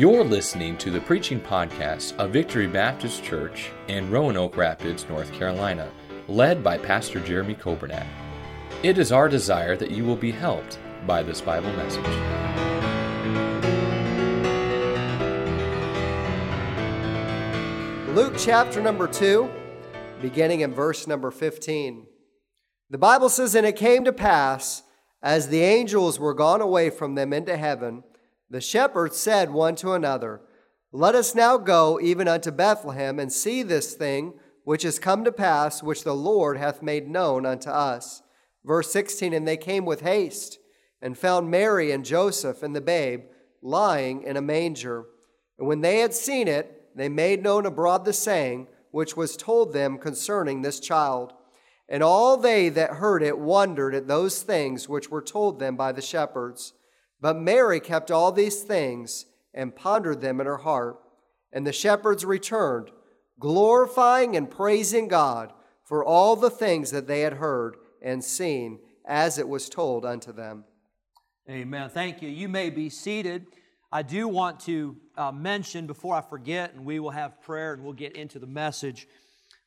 You're listening to the preaching podcast of Victory Baptist Church in Roanoke Rapids, North Carolina, led by Pastor Jeremy Coburnack. It is our desire that you will be helped by this Bible message. Luke chapter number 2, beginning in verse number 15. The Bible says, And it came to pass, as the angels were gone away from them into heaven, the shepherds said one to another, Let us now go even unto Bethlehem and see this thing which is come to pass, which the Lord hath made known unto us. Verse 16 And they came with haste and found Mary and Joseph and the babe lying in a manger. And when they had seen it, they made known abroad the saying which was told them concerning this child. And all they that heard it wondered at those things which were told them by the shepherds. But Mary kept all these things and pondered them in her heart. And the shepherds returned, glorifying and praising God for all the things that they had heard and seen as it was told unto them. Amen. Thank you. You may be seated. I do want to uh, mention before I forget, and we will have prayer and we'll get into the message.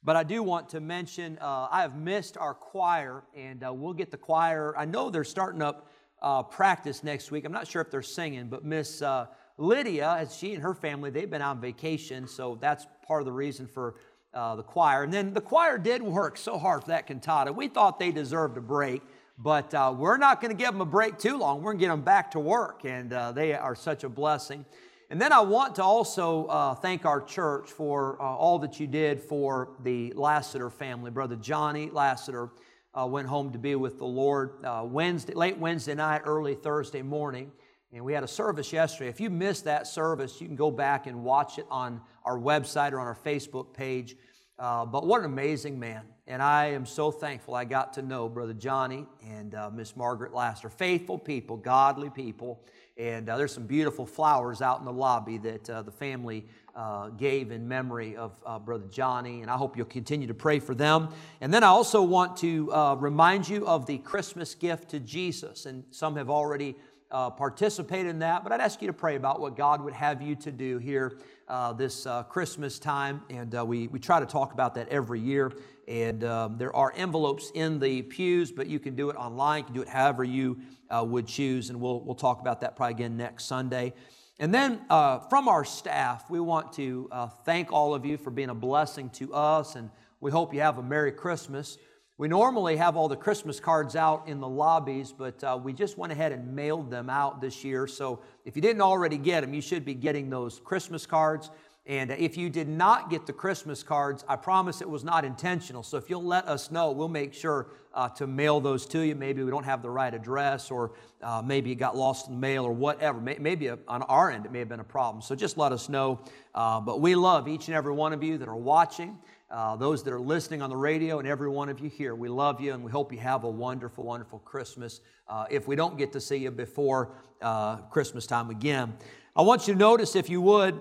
But I do want to mention uh, I have missed our choir, and uh, we'll get the choir. I know they're starting up uh, practice next week. I'm not sure if they're singing, but Miss uh, Lydia, as she and her family, they've been on vacation, so that's part of the reason for uh, the choir. And then the choir did work so hard for that cantata. We thought they deserved a break, but uh, we're not going to give them a break too long. We're going to get them back to work, and uh, they are such a blessing. And then I want to also uh, thank our church for uh, all that you did for the Lassiter family. Brother Johnny Lassiter uh, went home to be with the Lord Wednesday, late Wednesday night, early Thursday morning. And we had a service yesterday. If you missed that service, you can go back and watch it on our website or on our Facebook page. Uh, but what an amazing man. And I am so thankful I got to know Brother Johnny and uh, Miss Margaret Lassiter. Faithful people, godly people. And uh, there's some beautiful flowers out in the lobby that uh, the family uh, gave in memory of uh, Brother Johnny. And I hope you'll continue to pray for them. And then I also want to remind you of the Christmas gift to Jesus. And some have already uh, participate in that, but I'd ask you to pray about what God would have you to do here uh, this uh, Christmas time. And uh, we, we try to talk about that every year. And um, there are envelopes in the pews, but you can do it online. You can do it however you uh, would choose. And we'll, we'll talk about that probably again next Sunday. And then uh, from our staff, we want to thank all of you for being a blessing to us. And we hope you have a Merry Christmas. We normally have all the Christmas cards out in the lobbies, but uh, we just went ahead and mailed them out this year. So if you didn't already get them, you should be getting those Christmas cards. And if you did not get the Christmas cards, I promise it was not intentional. So if you'll let us know, we'll make sure uh, to mail those to you. Maybe we don't have the right address, or uh, maybe it got lost in the mail, or whatever. Maybe on our end it may have been a problem. So just let us know. Uh, but we love each and every one of you that are watching uh, those that are listening on the radio, and every one of you here. We love you, and we hope you have a wonderful, wonderful Christmas. Uh, if we don't get to see you before uh, Christmas time again, I want you to notice, if you would,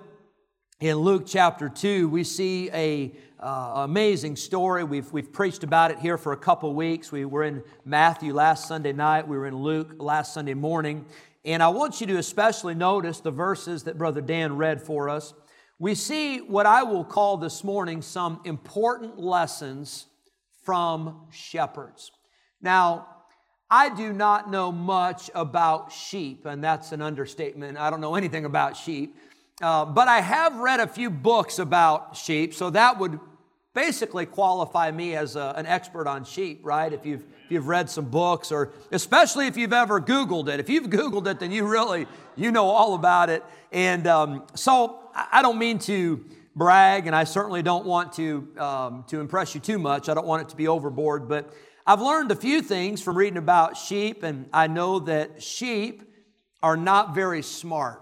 in Luke chapter 2, we see a uh, amazing story. We've, we've preached about it here for a couple weeks. We were in Matthew last Sunday night, we were in Luke last Sunday morning. And I want you to especially notice the verses that Brother Dan read for us we see what I will call this morning some important lessons from shepherds. Now, I do not know much about sheep, and that's an understatement. I don't know anything about sheep. Uh, but I have read a few books about sheep, so that would basically qualify me as a, an expert on sheep, right? If you've, if you've read some books, or especially if you've ever Googled it. If you've Googled it, then you really, you know all about it. And um, so I don't mean to brag, and I certainly don't want to, um, to impress you too much. I don't want it to be overboard, but I've learned a few things from reading about sheep, and I know that sheep are not very smart.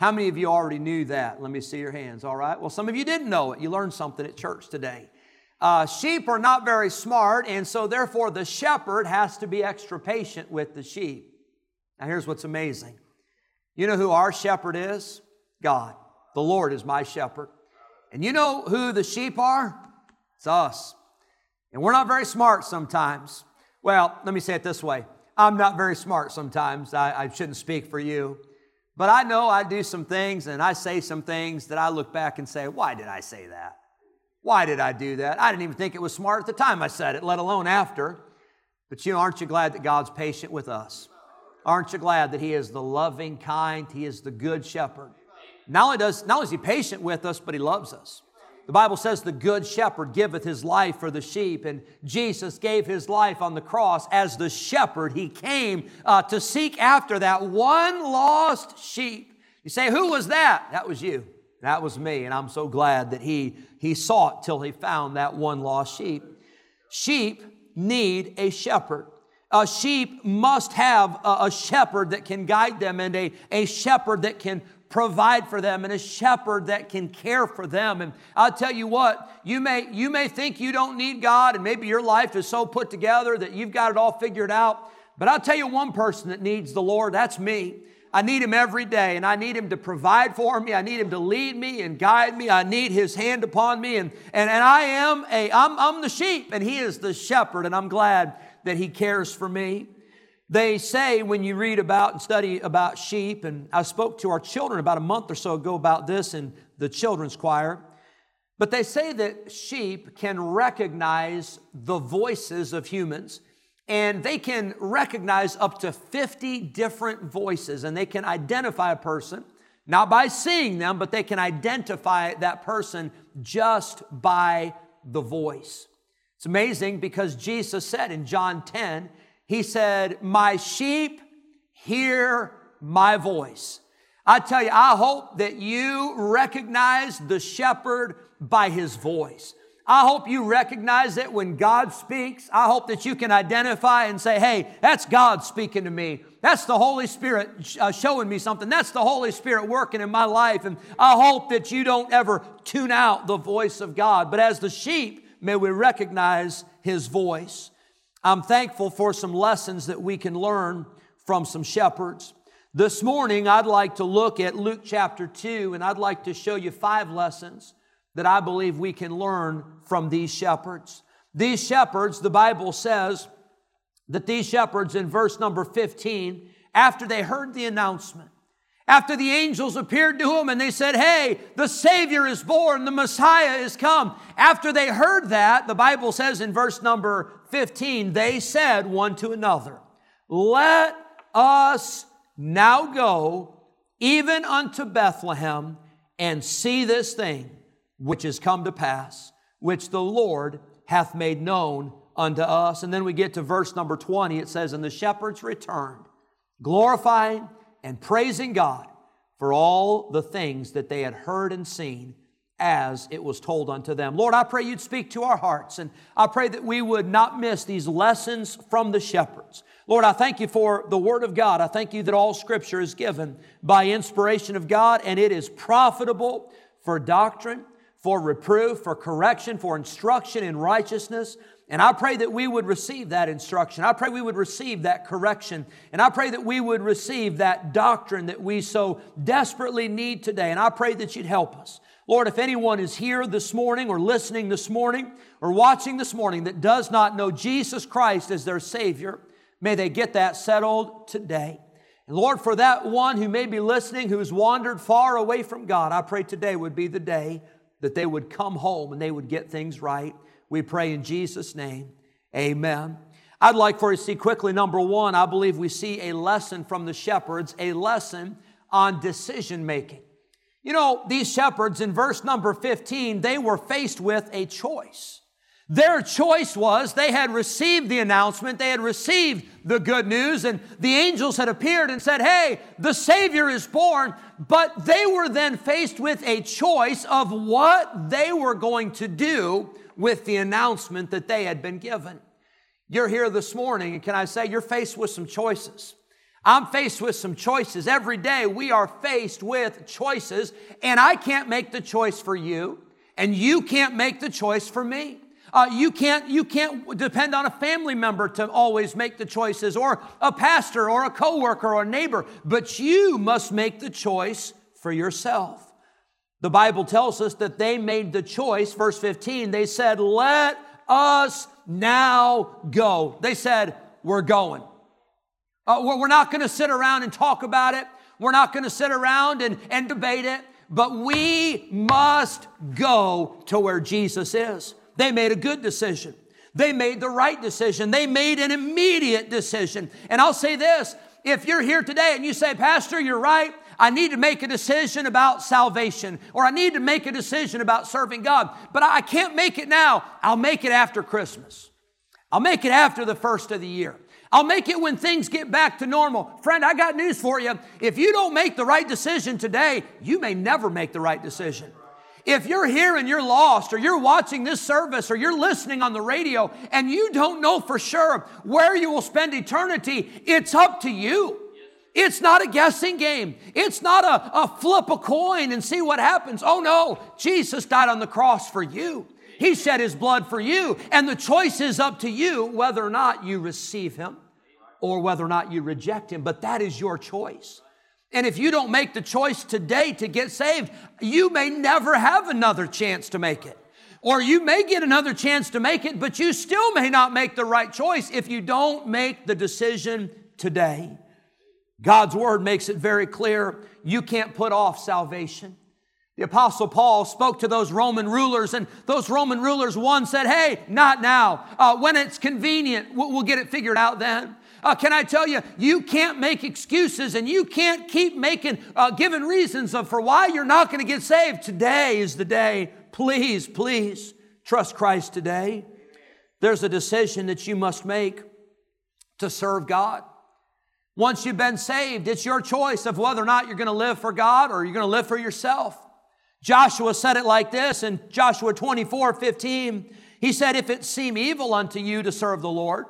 How many of you already knew that? Let me see your hands, all right? Well, some of you didn't know it. You learned something at church today. Uh, sheep are not very smart, and so therefore the shepherd has to be extra patient with the sheep. Now, here's what's amazing. You know who our shepherd is? God. The Lord is my shepherd. And you know who the sheep are? It's us. And we're not very smart sometimes. Well, let me say it this way I'm not very smart sometimes. I, I shouldn't speak for you. But I know I do some things and I say some things that I look back and say, why did I say that? Why did I do that? I didn't even think it was smart at the time I said it, let alone after. But you know, aren't you glad that God's patient with us? Aren't you glad that He is the loving, kind, He is the good shepherd? Not only, does, not only is He patient with us, but He loves us. The Bible says the good shepherd giveth his life for the sheep, and Jesus gave his life on the cross as the shepherd. He came uh, to seek after that one lost sheep. You say, Who was that? That was you. That was me, and I'm so glad that he, he sought till he found that one lost sheep. Sheep need a shepherd. A sheep must have a, a shepherd that can guide them and a, a shepherd that can provide for them and a shepherd that can care for them. And I'll tell you what, you may, you may think you don't need God and maybe your life is so put together that you've got it all figured out. But I'll tell you one person that needs the Lord, that's me. I need him every day and I need him to provide for me. I need him to lead me and guide me. I need his hand upon me. And, and, and I am a, I'm, I'm the sheep and he is the shepherd and I'm glad that he cares for me. They say when you read about and study about sheep, and I spoke to our children about a month or so ago about this in the children's choir, but they say that sheep can recognize the voices of humans and they can recognize up to 50 different voices and they can identify a person not by seeing them, but they can identify that person just by the voice. It's amazing because Jesus said in John 10, he said, My sheep hear my voice. I tell you, I hope that you recognize the shepherd by his voice. I hope you recognize it when God speaks. I hope that you can identify and say, hey, that's God speaking to me. That's the Holy Spirit uh, showing me something. That's the Holy Spirit working in my life. And I hope that you don't ever tune out the voice of God. But as the sheep, may we recognize his voice. I'm thankful for some lessons that we can learn from some shepherds. This morning, I'd like to look at Luke chapter 2, and I'd like to show you five lessons that I believe we can learn from these shepherds. These shepherds, the Bible says that these shepherds in verse number 15, after they heard the announcement, after the angels appeared to him and they said, Hey, the Savior is born, the Messiah is come. After they heard that, the Bible says in verse number 15, they said one to another, Let us now go even unto Bethlehem and see this thing which is come to pass, which the Lord hath made known unto us. And then we get to verse number 20. It says, And the shepherds returned, glorifying and praising God for all the things that they had heard and seen as it was told unto them. Lord, I pray you'd speak to our hearts, and I pray that we would not miss these lessons from the shepherds. Lord, I thank you for the Word of God. I thank you that all Scripture is given by inspiration of God, and it is profitable for doctrine, for reproof, for correction, for instruction in righteousness, and I pray that we would receive that instruction. I pray we would receive that correction. And I pray that we would receive that doctrine that we so desperately need today. And I pray that you'd help us. Lord, if anyone is here this morning or listening this morning or watching this morning that does not know Jesus Christ as their Savior, may they get that settled today. And Lord, for that one who may be listening who's wandered far away from God, I pray today would be the day that they would come home and they would get things right. We pray in Jesus' name. Amen. I'd like for you to see quickly number one, I believe we see a lesson from the shepherds, a lesson on decision making. You know, these shepherds in verse number 15, they were faced with a choice. Their choice was they had received the announcement, they had received the good news, and the angels had appeared and said, Hey, the Savior is born. But they were then faced with a choice of what they were going to do with the announcement that they had been given. You're here this morning, and can I say you're faced with some choices? I'm faced with some choices. Every day we are faced with choices, and I can't make the choice for you, and you can't make the choice for me. Uh, you can't you can't depend on a family member to always make the choices, or a pastor, or a coworker, or a neighbor. But you must make the choice for yourself. The Bible tells us that they made the choice, verse 15, they said, Let us now go. They said, We're going. Uh, we're not going to sit around and talk about it. We're not going to sit around and, and debate it, but we must go to where Jesus is. They made a good decision. They made the right decision. They made an immediate decision. And I'll say this if you're here today and you say, Pastor, you're right, I need to make a decision about salvation, or I need to make a decision about serving God, but I can't make it now. I'll make it after Christmas. I'll make it after the first of the year. I'll make it when things get back to normal. Friend, I got news for you. If you don't make the right decision today, you may never make the right decision. If you're here and you're lost, or you're watching this service, or you're listening on the radio, and you don't know for sure where you will spend eternity, it's up to you. It's not a guessing game. It's not a, a flip a coin and see what happens. Oh no, Jesus died on the cross for you. He shed his blood for you. And the choice is up to you whether or not you receive him or whether or not you reject him. But that is your choice. And if you don't make the choice today to get saved, you may never have another chance to make it. Or you may get another chance to make it, but you still may not make the right choice if you don't make the decision today. God's word makes it very clear you can't put off salvation. The Apostle Paul spoke to those Roman rulers, and those Roman rulers, one said, Hey, not now. Uh, when it's convenient, we'll, we'll, get it figured out then. Uh, can I tell you, you can't make excuses and you can't keep making, uh, giving reasons of, for why you're not going to get saved. Today is the day. Please, please trust Christ today. There's a decision that you must make to serve God. Once you've been saved, it's your choice of whether or not you're going to live for God or you're going to live for yourself. Joshua said it like this in Joshua 24 15. He said, If it seem evil unto you to serve the Lord,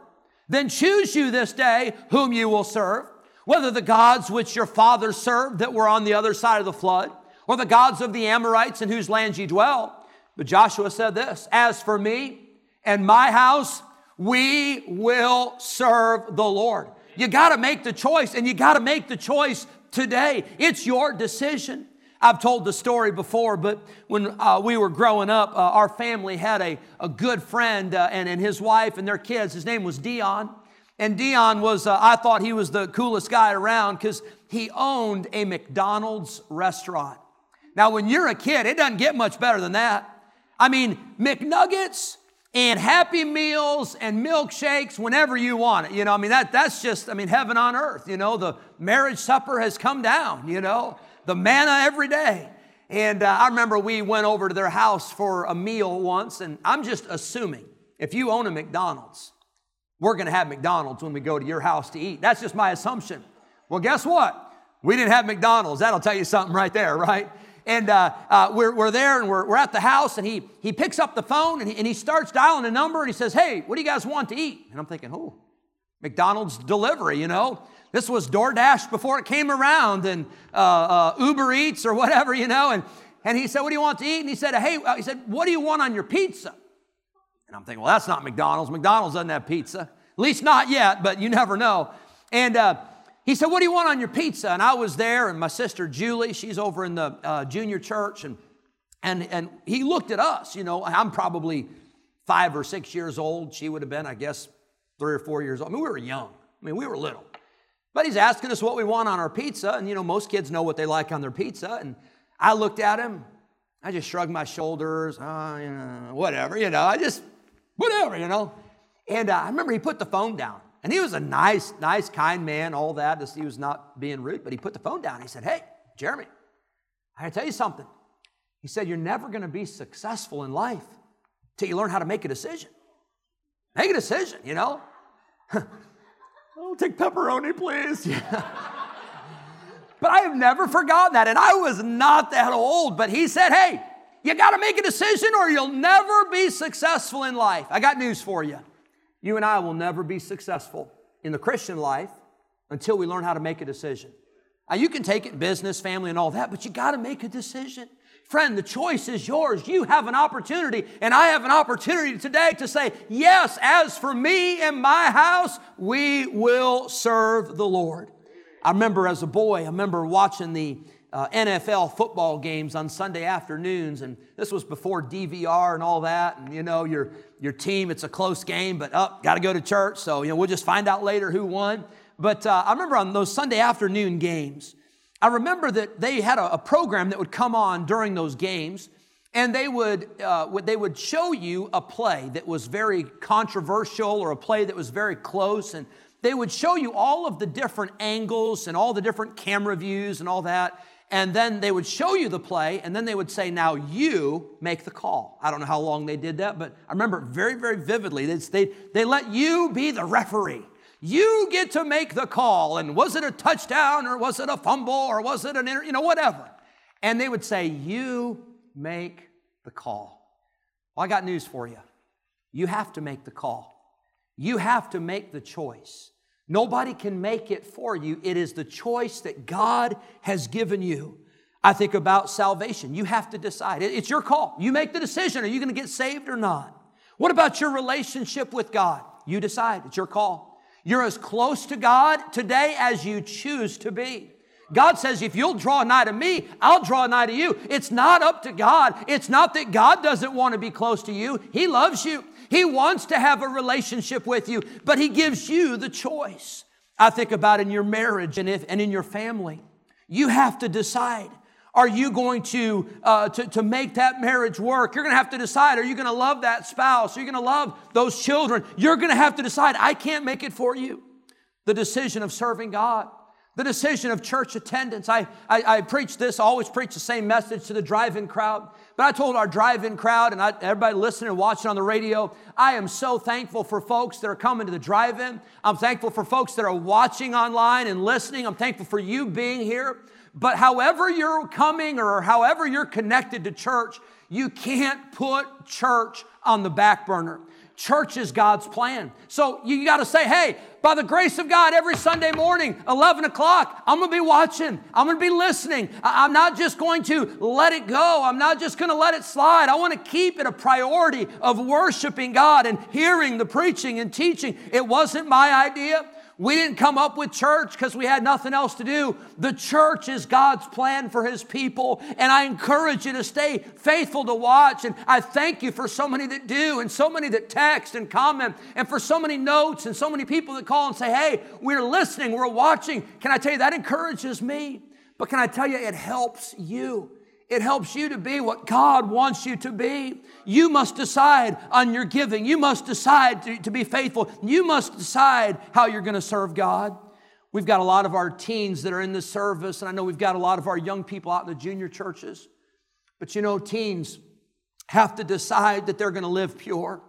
then choose you this day whom you will serve, whether the gods which your fathers served that were on the other side of the flood, or the gods of the Amorites in whose land ye dwell. But Joshua said this As for me and my house, we will serve the Lord. You got to make the choice, and you got to make the choice today. It's your decision. I've told the story before, but when uh, we were growing up, uh, our family had a, a good friend uh, and, and his wife and their kids. His name was Dion. And Dion was, uh, I thought he was the coolest guy around because he owned a McDonald's restaurant. Now, when you're a kid, it doesn't get much better than that. I mean, McNuggets and Happy Meals and milkshakes whenever you want it. You know, I mean, that, that's just, I mean, heaven on earth. You know, the marriage supper has come down, you know the manna every day. And uh, I remember we went over to their house for a meal once, and I'm just assuming if you own a McDonald's, we're gonna have McDonald's when we go to your house to eat. That's just my assumption. Well, guess what? We didn't have McDonald's. That'll tell you something right there, right? And uh, uh, we're, we're there and we're, we're at the house, and he, he picks up the phone and he, and he starts dialing a number and he says, Hey, what do you guys want to eat? And I'm thinking, Oh, McDonald's delivery, you know? This was DoorDash before it came around and uh, uh, Uber Eats or whatever, you know. And, and he said, What do you want to eat? And he said, Hey, uh, he said, What do you want on your pizza? And I'm thinking, Well, that's not McDonald's. McDonald's doesn't have pizza. At least not yet, but you never know. And uh, he said, What do you want on your pizza? And I was there, and my sister Julie, she's over in the uh, junior church. And, and, and he looked at us, you know, I'm probably five or six years old. She would have been, I guess, three or four years old. I mean, we were young. I mean, we were little. But he's asking us what we want on our pizza, and you know, most kids know what they like on their pizza. And I looked at him, I just shrugged my shoulders, uh, you know, whatever, you know, I just, whatever, you know. And uh, I remember he put the phone down, and he was a nice, nice, kind man, all that. Just, he was not being rude, but he put the phone down. He said, Hey, Jeremy, I gotta tell you something. He said, You're never gonna be successful in life till you learn how to make a decision. Make a decision, you know? Oh, take pepperoni, please. Yeah. but I have never forgotten that. And I was not that old, but he said, hey, you got to make a decision or you'll never be successful in life. I got news for you. You and I will never be successful in the Christian life until we learn how to make a decision. Now, you can take it in business, family, and all that, but you got to make a decision. Friend, the choice is yours. You have an opportunity, and I have an opportunity today to say, Yes, as for me and my house, we will serve the Lord. I remember as a boy, I remember watching the uh, NFL football games on Sunday afternoons, and this was before DVR and all that. And you know, your, your team, it's a close game, but up, oh, got to go to church, so you know, we'll just find out later who won. But uh, I remember on those Sunday afternoon games, I remember that they had a, a program that would come on during those games, and they would, uh, they would show you a play that was very controversial or a play that was very close, and they would show you all of the different angles and all the different camera views and all that. And then they would show you the play, and then they would say, Now you make the call. I don't know how long they did that, but I remember very, very vividly. They, they, they let you be the referee. You get to make the call. And was it a touchdown, or was it a fumble, or was it an, inter- you know, whatever. And they would say, You make the call. Well, I got news for you. You have to make the call. You have to make the choice. Nobody can make it for you. It is the choice that God has given you. I think about salvation. You have to decide. It's your call. You make the decision. Are you going to get saved or not? What about your relationship with God? You decide. It's your call. You're as close to God today as you choose to be. God says, if you'll draw nigh to me, I'll draw nigh to you. It's not up to God. It's not that God doesn't want to be close to you. He loves you. He wants to have a relationship with you, but He gives you the choice. I think about in your marriage and, if, and in your family. You have to decide. Are you going to, uh, to, to make that marriage work? You're going to have to decide. Are you going to love that spouse? Are you going to love those children? You're going to have to decide. I can't make it for you. The decision of serving God the decision of church attendance. I, I, I preach this, I always preach the same message to the drive in crowd. But I told our drive in crowd and I, everybody listening and watching on the radio, I am so thankful for folks that are coming to the drive in. I'm thankful for folks that are watching online and listening. I'm thankful for you being here. But however you're coming or however you're connected to church, you can't put church on the back burner. Church is God's plan. So you got to say, hey, by the grace of God, every Sunday morning, 11 o'clock, I'm going to be watching. I'm going to be listening. I'm not just going to let it go. I'm not just going to let it slide. I want to keep it a priority of worshiping God and hearing the preaching and teaching. It wasn't my idea. We didn't come up with church because we had nothing else to do. The church is God's plan for His people. And I encourage you to stay faithful to watch. And I thank you for so many that do, and so many that text and comment, and for so many notes, and so many people that call and say, hey, we're listening, we're watching. Can I tell you, that encourages me. But can I tell you, it helps you. It helps you to be what God wants you to be. You must decide on your giving. You must decide to, to be faithful. You must decide how you're going to serve God. We've got a lot of our teens that are in this service, and I know we've got a lot of our young people out in the junior churches. But you know, teens have to decide that they're going to live pure.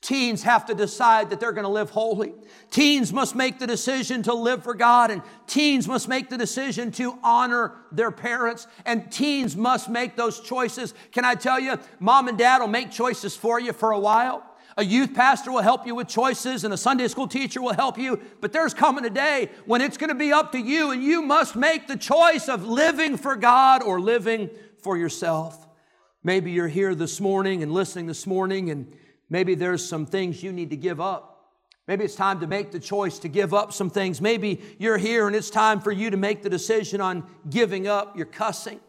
Teens have to decide that they're going to live holy. Teens must make the decision to live for God, and teens must make the decision to honor their parents, and teens must make those choices. Can I tell you, mom and dad will make choices for you for a while. A youth pastor will help you with choices, and a Sunday school teacher will help you. But there's coming a day when it's going to be up to you, and you must make the choice of living for God or living for yourself. Maybe you're here this morning and listening this morning, and Maybe there's some things you need to give up. Maybe it's time to make the choice to give up some things. Maybe you're here and it's time for you to make the decision on giving up your cussing.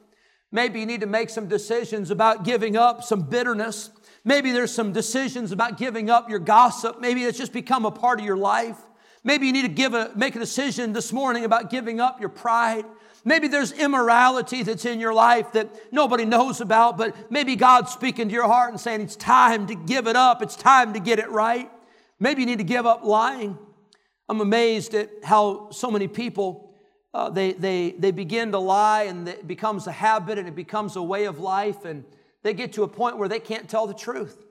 Maybe you need to make some decisions about giving up some bitterness. Maybe there's some decisions about giving up your gossip. Maybe it's just become a part of your life. Maybe you need to give a, make a decision this morning about giving up your pride. Maybe there's immorality that's in your life that nobody knows about, but maybe God's speaking to your heart and saying it's time to give it up. It's time to get it right. Maybe you need to give up lying. I'm amazed at how so many people uh, they, they, they begin to lie and it becomes a habit and it becomes a way of life and they get to a point where they can't tell the truth.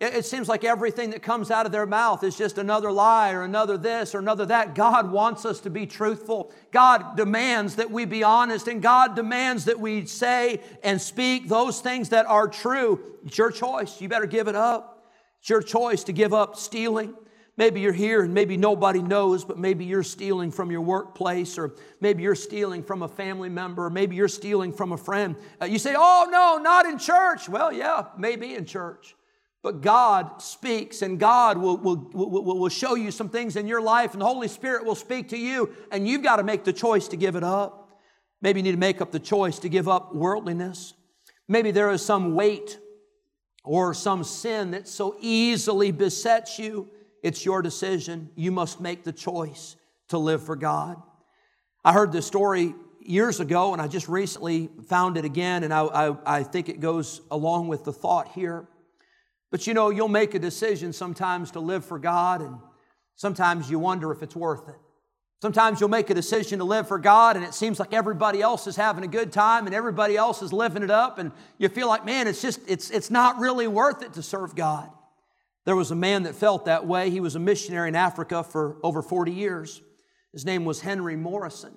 It seems like everything that comes out of their mouth is just another lie or another this or another that. God wants us to be truthful. God demands that we be honest, and God demands that we say and speak those things that are true. It's your choice. You better give it up. It's your choice to give up stealing. Maybe you're here and maybe nobody knows, but maybe you're stealing from your workplace, or maybe you're stealing from a family member, or maybe you're stealing from a friend. Uh, you say, Oh, no, not in church. Well, yeah, maybe in church. But God speaks, and God will, will, will, will show you some things in your life, and the Holy Spirit will speak to you, and you've got to make the choice to give it up. Maybe you need to make up the choice to give up worldliness. Maybe there is some weight or some sin that so easily besets you. It's your decision. You must make the choice to live for God. I heard this story years ago, and I just recently found it again, and I, I, I think it goes along with the thought here. But you know, you'll make a decision sometimes to live for God, and sometimes you wonder if it's worth it. Sometimes you'll make a decision to live for God, and it seems like everybody else is having a good time and everybody else is living it up, and you feel like, man, it's just, it's, it's not really worth it to serve God. There was a man that felt that way. He was a missionary in Africa for over 40 years. His name was Henry Morrison.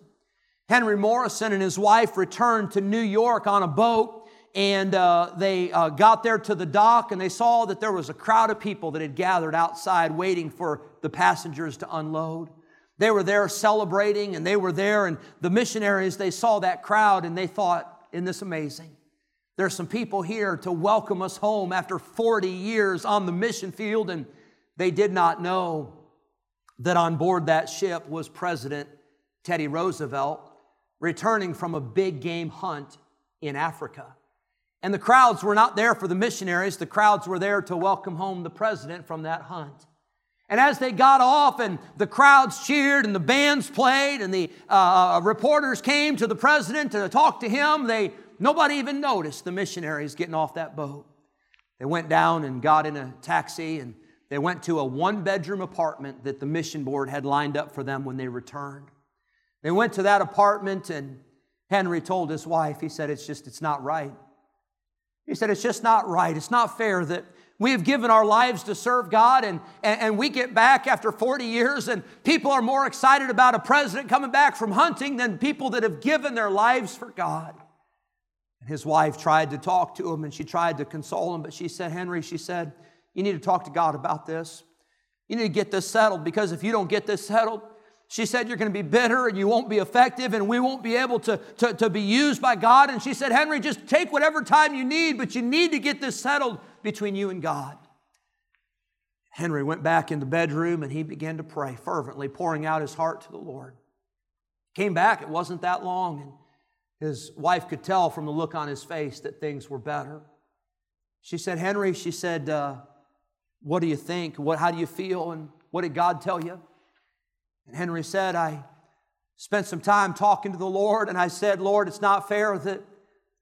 Henry Morrison and his wife returned to New York on a boat, and uh, they uh, got there to the dock, and they saw that there was a crowd of people that had gathered outside waiting for the passengers to unload. They were there celebrating and they were there, and the missionaries, they saw that crowd and they thought, Isn't this amazing? There's some people here to welcome us home after 40 years on the mission field, and they did not know that on board that ship was President Teddy Roosevelt returning from a big game hunt in Africa. And the crowds were not there for the missionaries, the crowds were there to welcome home the president from that hunt. And as they got off and the crowds cheered and the bands played and the uh, uh, reporters came to the president to talk to him, they, nobody even noticed the missionaries getting off that boat. They went down and got in a taxi and they went to a one bedroom apartment that the mission board had lined up for them when they returned. They went to that apartment and Henry told his wife, he said, It's just, it's not right. He said, It's just not right. It's not fair that we have given our lives to serve God, and, and, and, we get back after 40 years, and people are more excited about a president coming back from hunting than people that have given their lives for God. And his wife tried to talk to him and she tried to console him, but she said, Henry, she said, you need to talk to God about this. You need to get this settled because if you don't get this settled, she said, You're going to be bitter and you won't be effective and we won't be able to, to, to be used by God. And she said, Henry, just take whatever time you need, but you need to get this settled between you and God. Henry went back in the bedroom and he began to pray fervently, pouring out his heart to the Lord. Came back, it wasn't that long, and his wife could tell from the look on his face that things were better. She said, Henry, she said, uh, What do you think? What, how do you feel? And what did God tell you? And Henry said, I spent some time talking to the Lord, and I said, Lord, it's not fair that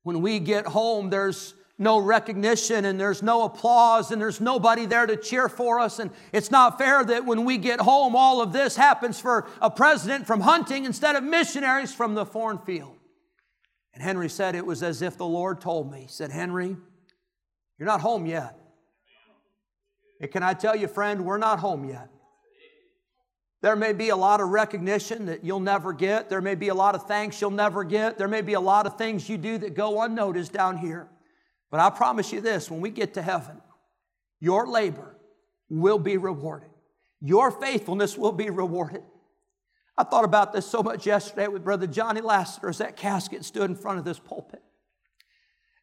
when we get home, there's no recognition and there's no applause and there's nobody there to cheer for us. And it's not fair that when we get home, all of this happens for a president from hunting instead of missionaries from the foreign field. And Henry said it was as if the Lord told me. He said, Henry, you're not home yet. And can I tell you, friend, we're not home yet. There may be a lot of recognition that you'll never get. There may be a lot of thanks you'll never get. There may be a lot of things you do that go unnoticed down here. But I promise you this when we get to heaven, your labor will be rewarded, your faithfulness will be rewarded. I thought about this so much yesterday with Brother Johnny Lassiter as that casket stood in front of this pulpit.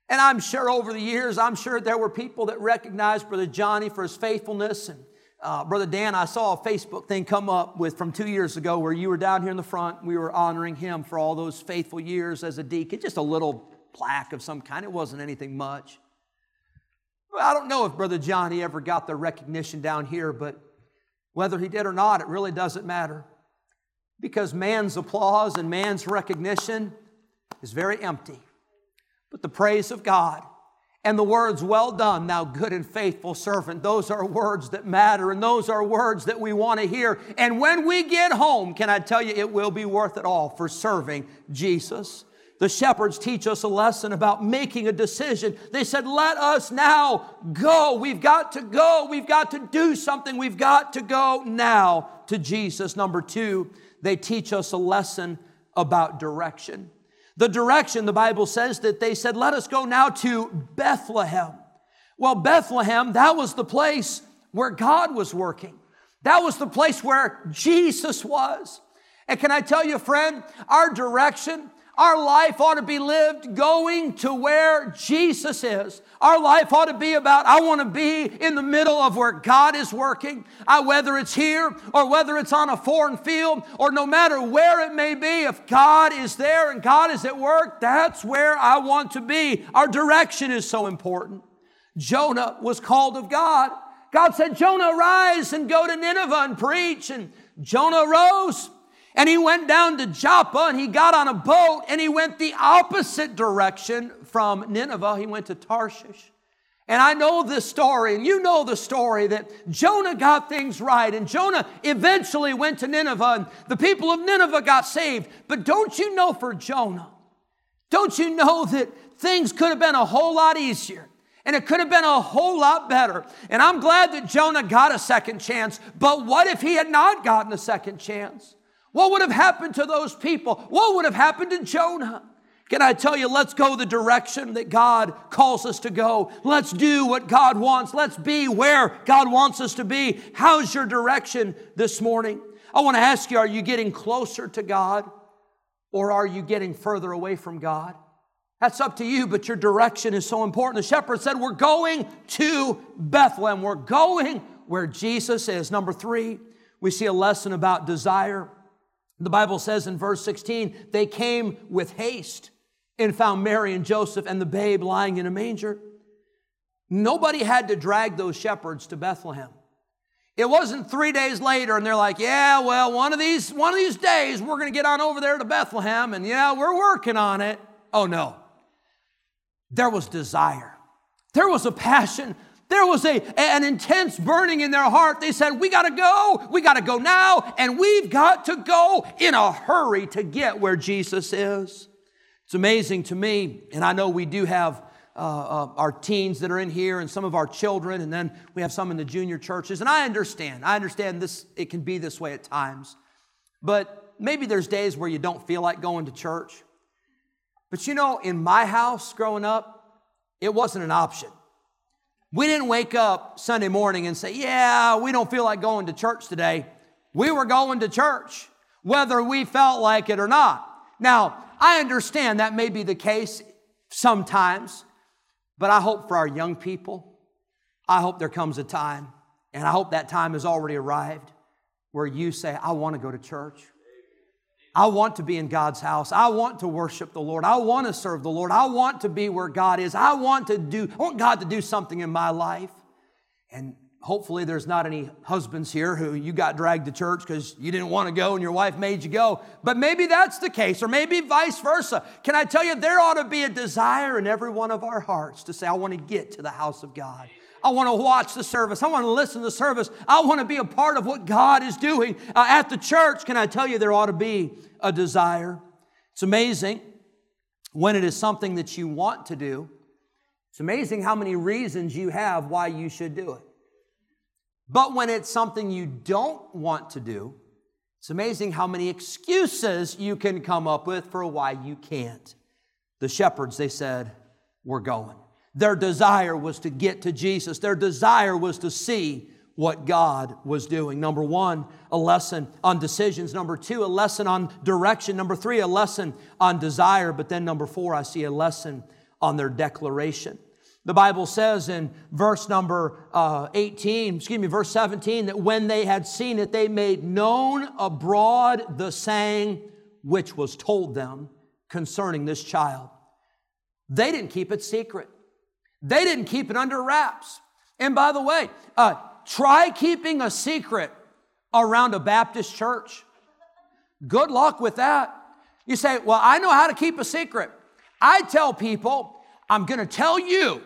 And I'm sure over the years, I'm sure there were people that recognized Brother Johnny for his faithfulness. And uh, Brother Dan, I saw a Facebook thing come up with from two years ago where you were down here in the front. We were honoring him for all those faithful years as a deacon. Just a little plaque of some kind. It wasn't anything much. I don't know if Brother Johnny ever got the recognition down here, but whether he did or not, it really doesn't matter. Because man's applause and man's recognition is very empty. But the praise of God and the words, Well done, thou good and faithful servant, those are words that matter and those are words that we want to hear. And when we get home, can I tell you, it will be worth it all for serving Jesus the shepherds teach us a lesson about making a decision. They said, Let us now go. We've got to go. We've got to do something. We've got to go now to Jesus. Number two, they teach us a lesson about direction. The direction, the Bible says that they said, Let us go now to Bethlehem. Well, Bethlehem, that was the place where God was working. That was the place where Jesus was. And can I tell you, friend, our direction, our life ought to be lived going to where Jesus is. Our life ought to be about, I want to be in the middle of where God is working. I, whether it's here or whether it's on a foreign field or no matter where it may be, if God is there and God is at work, that's where I want to be. Our direction is so important. Jonah was called of God. God said, Jonah, rise and go to Nineveh and preach. And Jonah rose And he went down to Joppa and he got on a boat and he went the opposite direction from Nineveh. He went to Tarshish. And I know this story, and you know the story that Jonah got things right, and Jonah eventually went to Nineveh, and the people of Nineveh got saved. But don't you know for Jonah, don't you know that things could have been a whole lot easier? And it could have been a whole lot better. And I'm glad that Jonah got a second chance. But what if he had not gotten a second chance? What would have happened to those people? What would have happened to Jonah? Can I tell you, let's go the direction that God calls us to go. Let's do what God wants. Let's be where God wants us to be. How's your direction this morning? I want to ask you are you getting closer to God or are you getting further away from God? That's up to you, but your direction is so important. The shepherd said, We're going to Bethlehem. We're going where Jesus is. Number three, we see a lesson about desire. The Bible says in verse 16, they came with haste and found Mary and Joseph and the babe lying in a manger. Nobody had to drag those shepherds to Bethlehem. It wasn't three days later and they're like, yeah, well, one of these, one of these days we're going to get on over there to Bethlehem and yeah, we're working on it. Oh no. There was desire. There was a passion. There was a, an intense burning in their heart. They said, We got to go. We got to go now. And we've got to go in a hurry to get where Jesus is. It's amazing to me, and I know we do have uh, uh, our teens that are in here and some of our children, and then we have some in the junior churches. And I understand, I understand this, it can be this way at times. But maybe there's days where you don't feel like going to church. But you know, in my house growing up, it wasn't an option. We didn't wake up Sunday morning and say, Yeah, we don't feel like going to church today. We were going to church, whether we felt like it or not. Now, I understand that may be the case sometimes, but I hope for our young people, I hope there comes a time, and I hope that time has already arrived, where you say, I want to go to church. I want to be in God's house. I want to worship the Lord. I want to serve the Lord. I want to be where God is. I want to do, I want God to do something in my life. And hopefully there's not any husbands here who you got dragged to church because you didn't want to go and your wife made you go. But maybe that's the case, or maybe vice versa. Can I tell you, there ought to be a desire in every one of our hearts to say, I want to get to the house of God. I want to watch the service. I want to listen to the service. I want to be a part of what God is doing uh, at the church. Can I tell you, there ought to be a desire? It's amazing when it is something that you want to do. It's amazing how many reasons you have why you should do it. But when it's something you don't want to do, it's amazing how many excuses you can come up with for why you can't. The shepherds, they said, We're going. Their desire was to get to Jesus, their desire was to see what God was doing. Number one, a lesson on decisions. Number two, a lesson on direction. Number three, a lesson on desire. But then number four, I see a lesson on their declaration. The Bible says in verse number uh, 18, excuse me, verse 17, that when they had seen it, they made known abroad the saying which was told them concerning this child. They didn't keep it secret, they didn't keep it under wraps. And by the way, uh, try keeping a secret around a Baptist church. Good luck with that. You say, Well, I know how to keep a secret. I tell people, I'm going to tell you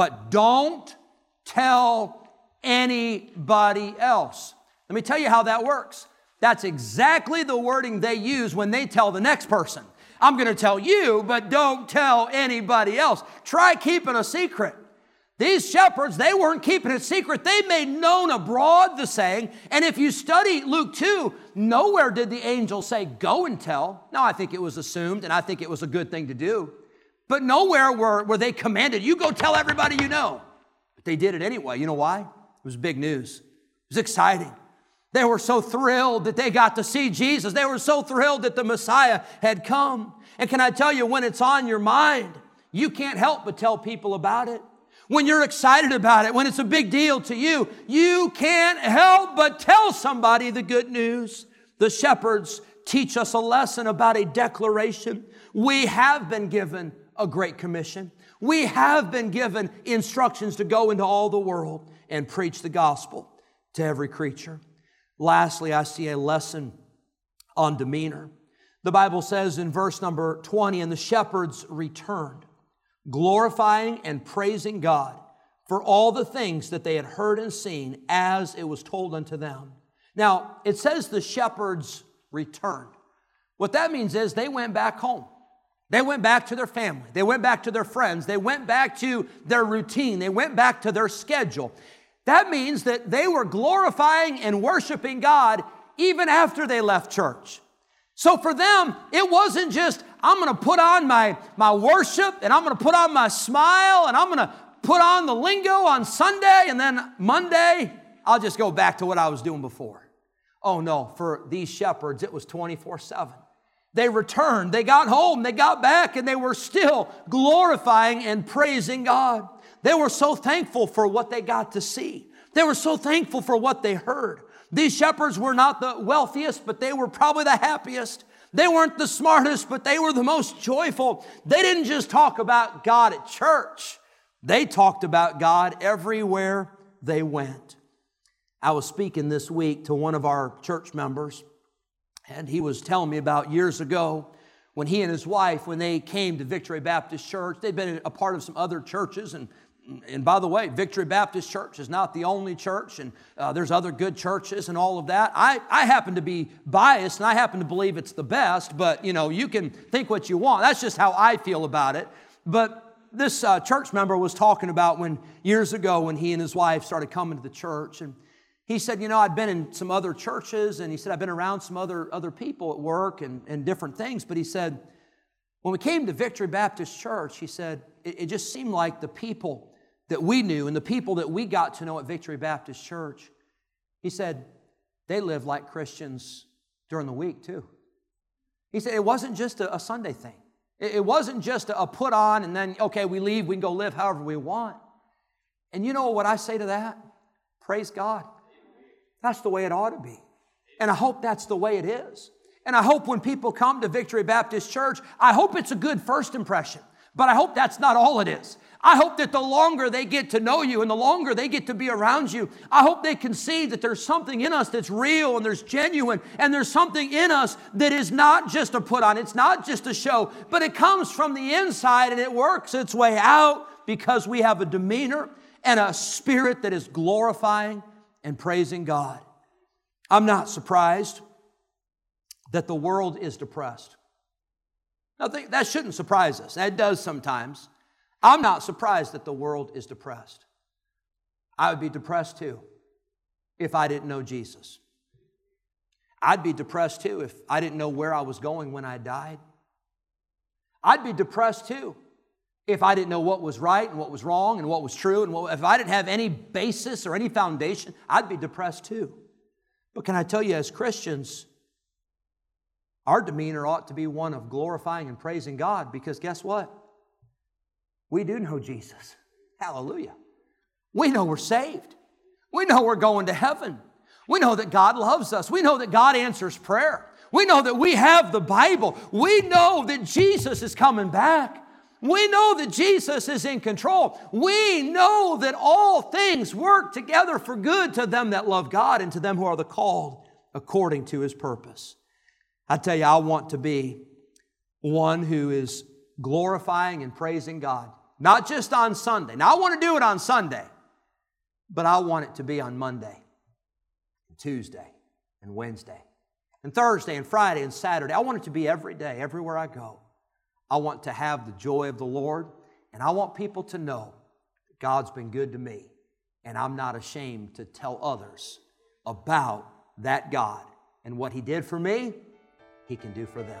but don't tell anybody else. Let me tell you how that works. That's exactly the wording they use when they tell the next person. I'm going to tell you, but don't tell anybody else. Try keeping a secret. These shepherds, they weren't keeping it secret. They made known abroad the saying. And if you study Luke 2, nowhere did the angel say, Go and tell. No, I think it was assumed, and I think it was a good thing to do. But nowhere were, were they commanded, you go tell everybody you know. But they did it anyway. You know why? It was big news. It was exciting. They were so thrilled that they got to see Jesus. They were so thrilled that the Messiah had come. And can I tell you, when it's on your mind, you can't help but tell people about it. When you're excited about it, when it's a big deal to you, you can't help but tell somebody the good news. The shepherds teach us a lesson about a declaration. We have been given a great commission. We have been given instructions to go into all the world and preach the gospel to every creature. Lastly, I see a lesson on demeanor. The Bible says in verse number 20, and the shepherds returned, glorifying and praising God for all the things that they had heard and seen as it was told unto them. Now, it says the shepherds returned. What that means is they went back home. They went back to their family. They went back to their friends. They went back to their routine. They went back to their schedule. That means that they were glorifying and worshiping God even after they left church. So for them, it wasn't just, I'm to put on my, my worship and I'm to put on my smile and I'm to put on the lingo on Sunday and then Monday, I'll just go back to what I was doing before. Oh no, for these shepherds, it was 24 7. They returned, they got home, they got back, and they were still glorifying and praising God. They were so thankful for what they got to see. They were so thankful for what they heard. These shepherds were not the wealthiest, but they were probably the happiest. They weren't the smartest, but they were the most joyful. They didn't just talk about God at church, they talked about God everywhere they went. I was speaking this week to one of our church members, and he was telling me about years ago when he and his wife, when they came to Victory Baptist Church, they'd been a part of some other churches, and and by the way, Victory Baptist Church is not the only church, and uh, there's other good churches and all of that. I, I happen to be biased, and I happen to believe it's the best, but you know, you can think what you want. That's just how I feel about it. But this uh, church member was talking about when years ago when he and his wife started coming to the church, and he said, you know, I'd been in some other churches, and he said, I've been around some other, other people at work and, and different things, but he said, when we came to Victory Baptist Church, he said, it, it just seemed like the people that we knew and the people that we got to know at Victory Baptist Church, he said, they lived like Christians during the week too. He said it wasn't just a, a Sunday thing. It, it wasn't just a, a put on and then, okay, we leave, we can go live however we want. And you know what I say to that? Praise God. That's the way it ought to be. And I hope that's the way it is. And I hope when people come to Victory Baptist Church, I hope it's a good first impression. But I hope that's not all it is. I hope that the longer they get to know you and the longer they get to be around you, I hope they can see that there's something in us that's real and there's genuine and there's something in us that is not just a put on, it's not just a show, but it comes from the inside and it works its way out because we have a demeanor and a spirit that is glorifying and praising God. I'm not surprised that the world is depressed. Now, that shouldn't surprise us. That does sometimes. I'm not surprised that the world is depressed. I would be depressed too if I didn't know Jesus. I'd be depressed too if I didn't know where I was going when I died. I'd be depressed too if I didn't know what was right and what was wrong and what was true and what, if I didn't have any basis or any foundation, I'd be depressed too. But can I tell you, as Christians, our demeanor ought to be one of glorifying and praising God because guess what? We do know Jesus. Hallelujah. We know we're saved. We know we're going to heaven. We know that God loves us. We know that God answers prayer. We know that we have the Bible. We know that Jesus is coming back. We know that Jesus is in control. We know that all things work together for good to them that love God and to them who are the called according to his purpose. I tell you, I want to be one who is glorifying and praising God not just on Sunday. Now, I want to do it on Sunday, but I want it to be on Monday, and Tuesday, and Wednesday, and Thursday, and Friday, and Saturday. I want it to be every day, everywhere I go. I want to have the joy of the Lord, and I want people to know that God's been good to me, and I'm not ashamed to tell others about that God and what He did for me, He can do for them.